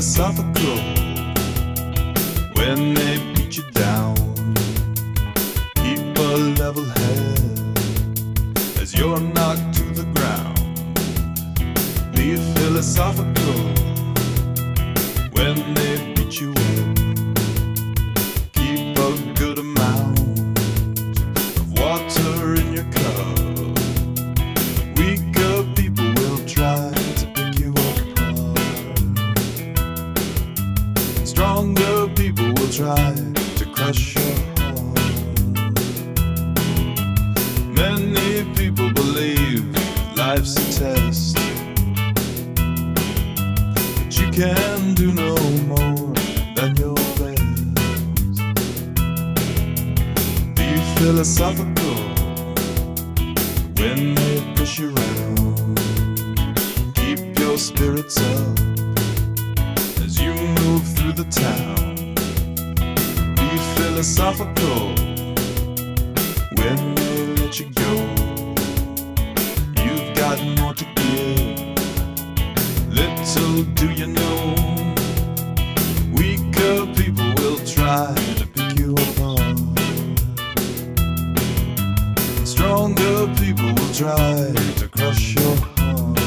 philosophical when they beat you down. Keep a level head as you're knocked to the ground. Be philosophical when they beat you up. Stronger people will try to crush your heart. Many people believe life's a test. But you can do no more than your best. Be philosophical when they push you around. Keep your spirits up the town. Be philosophical when they let you go. You've got more to give. Little do you know, weaker people will try to pick you apart. Stronger people will try to crush your heart.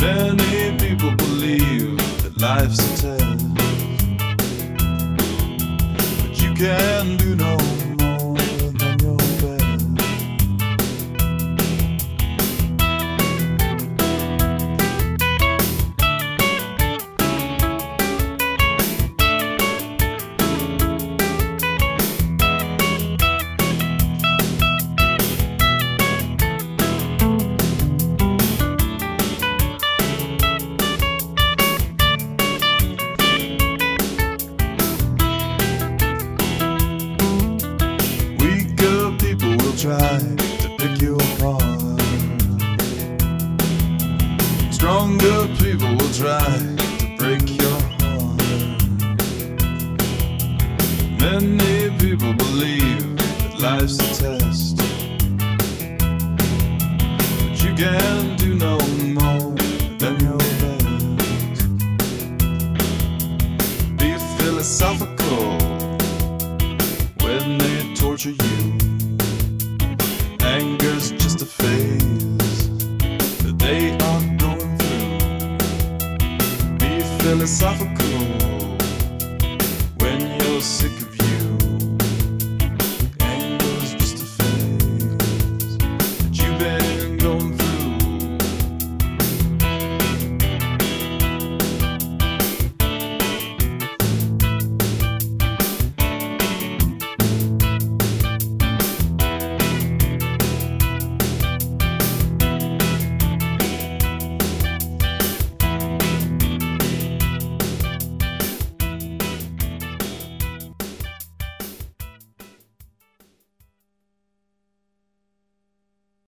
Many people life's a test, but you can do no try to pick you apart. Stronger people will try to break your heart. Many people believe that life's a test. But you can do no more than your best. Be philosophical when they torture you. Philosophical. When you're sick